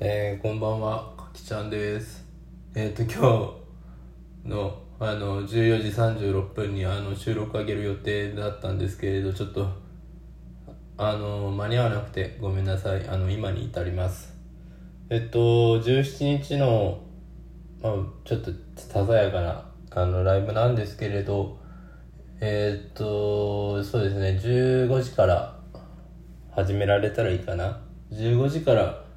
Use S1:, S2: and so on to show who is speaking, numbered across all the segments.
S1: えー、こんばんは、かきちゃんです。えっ、と、今日の、あの、14時36分に、あの、収録上げる予定だったんですけれど、ちょっと、あの、間に合わなくてごめんなさい。あの、今に至ります。えっと、17日の、まあ、ちょっと、ささやかな、あの、ライブなんですけれど、えっと、そうですね、15時から始められたらいいかな。15時から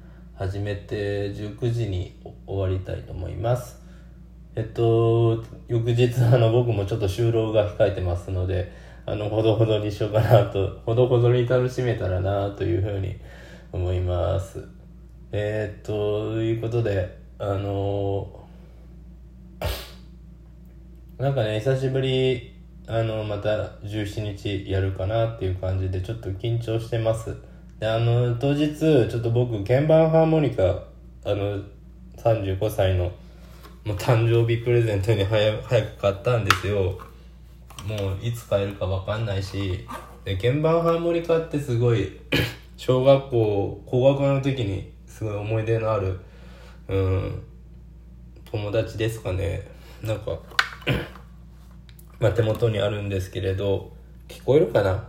S1: 始めて19時に終わりたいと思います。えっと、翌日あの僕もちょっと就労が控えてますので、あの、ほどほどにしようかなと、ほどほどに楽しめたらなというふうに思います。えっと、ということで、あのなんかね、久しぶり、あの、また17日やるかなっていう感じで、ちょっと緊張してます。で、あの、当日、ちょっと僕、鍵盤ハーモニカ、あの、35歳の、もう誕生日プレゼントに早早く買ったんですよ。もう、いつ買えるかわかんないし、で、鍵盤ハーモニカってすごい、小学校、高学年の時に、すごい思い出のある、うん、友達ですかね。なんか、まあ、手元にあるんですけれど、聞こえるかな？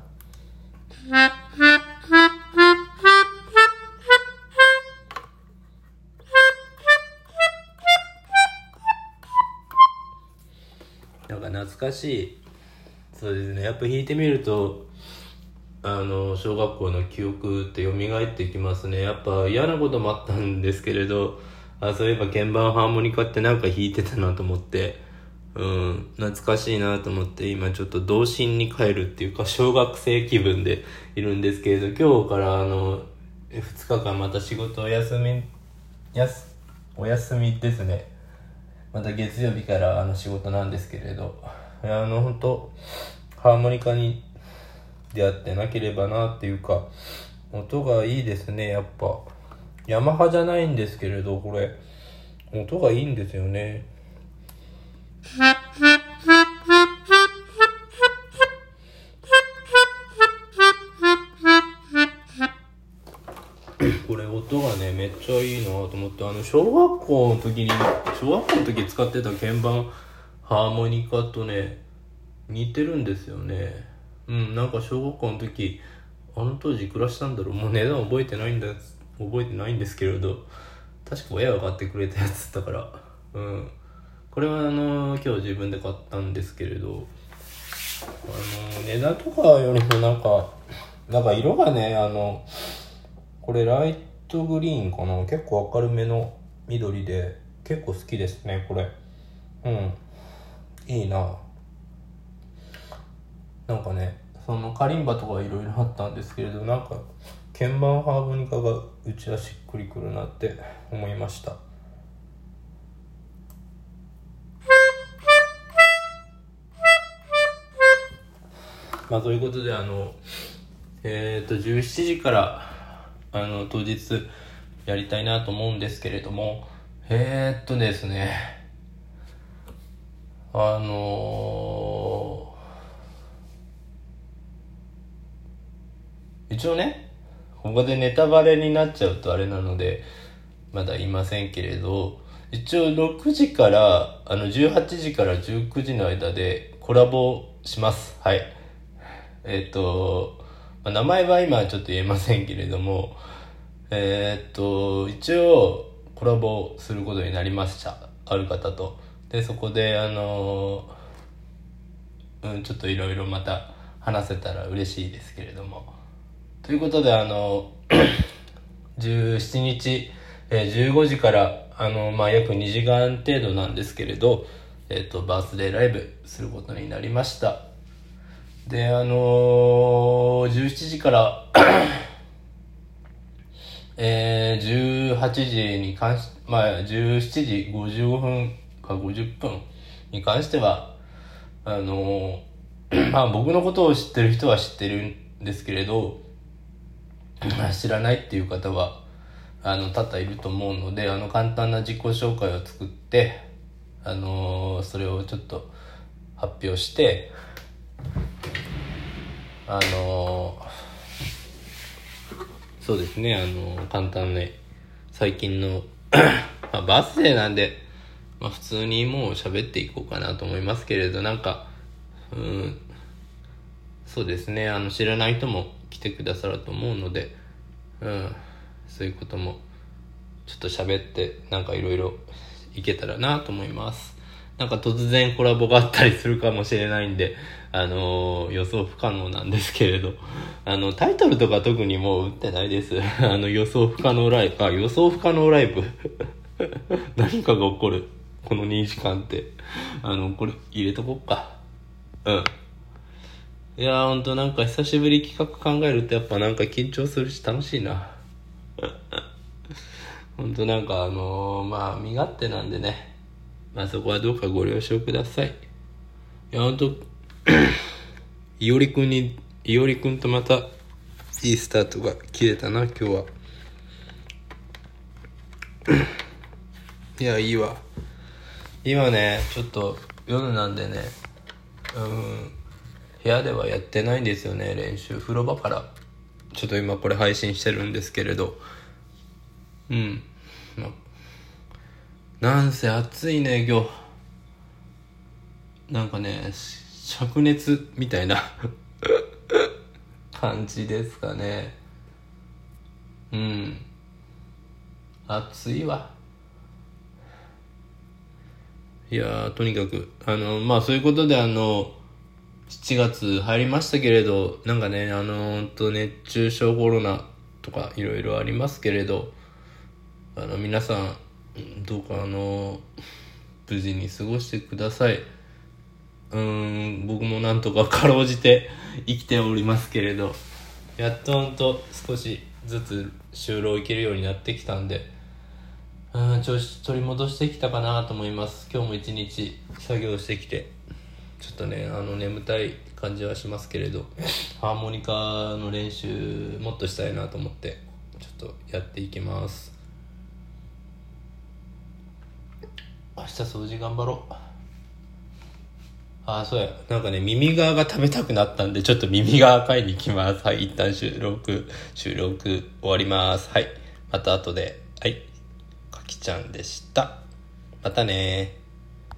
S1: なんか懐かしい。そうですね。やっぱ弾いてみると、あの、小学校の記憶って蘇ってきますね。やっぱ嫌なこともあったんですけれど、あ、そういえば鍵盤ハーモニカってなんか弾いてたなと思って、うん、懐かしいなと思って、今ちょっと童心に帰るっていうか、小学生気分でいるんですけれど、今日からあの、2日間また仕事お休み、やす、お休みですね。また月曜日からあの仕事なんですけれど、あの、本当ハーモニカに出会ってなければなっていうか、音がいいですね、やっぱ。ヤマハじゃないんですけれど、これ、音がいいんですよね。めっちゃいいなと思ってあの小学校の時に小学校の時使ってた鍵盤ハーモニカとね似てるんですよね。うんなんか小学校の時あの当時いくらしたんだろうもう値段覚えてないんだ覚えてないんですけれど確か親が買ってくれたやつだからうん。これはあの今日自分で買ったんですけれどあの値段とかよりもなんかなんか色がねあのこれライトグリーンかな？結構明るめの緑で結構好きですねこれ。うん。いいな。なんかねそのカリンバとかいろいろあったんですけれどなんか鍵盤ハーモニカがうちはしっくりくるなって思いました。まあそういうことであのえっ、と17時からあの当日やりたいなと思うんですけれどもえー、っとですねあのー一応ねここでネタバレになっちゃうとあれなのでまだ言いませんけれど一応6時からあの18時から19時の間でコラボします。はい。えっ、とまあ名前は今はちょっと言えませんけれども、えーっと、一応コラボすることになりました。ある方と。で、そこで、あのーうん、ちょっといろいろまた話せたら嬉しいですけれども。ということで、あの 17日、えー15時から、あのまあ、約2時間程度なんですけれど、えっと、バースデーライブすることになりました。で、あのー、17時から、えー、18時に関し、まあ、17時55分か50分に関しては、あのー まあ僕のことを知ってる人は知ってるんですけれど、知らないっていう方は、あの、多々いると思うので、あの、簡単な自己紹介を作って、あのーそれをちょっと発表して、あのそうですね、あの簡単に最近の まあ、バースデーなんで、まあ、普通にもう喋っていこうかなと思いますけれど、なんか、うん、そうですね、あの、知らない人も来てくださると思うので、うん、そういうことも、ちょっと喋って、なんかいろいろいけたらなと思います。なんか突然コラボがあったりするかもしれないんで、あのー、予想不可能なんですけれど、あの、タイトルとか特にもう打ってないです。あの、予想不可能ライブ、あ、予想不可能ライブ。何かが起こる。この2時間って。あの、これ入れとこっか。うん。いやーほんとなんか久しぶり企画考えるとやっぱなんか緊張するし楽しいな。ほんとなんかあのー、まあ身勝手なんでね。まあそこはどうかご了承ください。いやほんと、いおりくんに、いおりくんとまたいいスタートが切れたな、今日は。いや、いいわ。今ね、ちょっと夜なんでね、うん、部屋ではやってないんですよね、練習。風呂場から。ちょっと今これ配信してるんですけれど。うん。まあ、なんせ暑いね、今日。なんかね、灼熱みたいな 感じですかね。うん。暑いわ。いやとにかく、あの、まあそういうことであの、7月入りましたけれど、なんかね、あの、ほんと熱中症コロナとかいろいろありますけれど、あの、皆さん、どうかあの、無事に過ごしてください。うん、僕もなんとかかろうじて生きておりますけれど、やっとほんと少しずつ就労行けるようになってきたんで、うん、調子取り戻してきたかなと思います。今日も一日作業してきて、ちょっとね、あの、眠たい感じはしますけれど、ハーモニカの練習もっとしたいなと思って、ちょっとやっていきます。明日掃除頑張ろう。ああ、そうや。なんかね、耳側が食べたくなったんで、ちょっと耳側買いに行きます。はい、一旦収録、収録終わります。はい。また後で。はい。かきちゃんでした。またね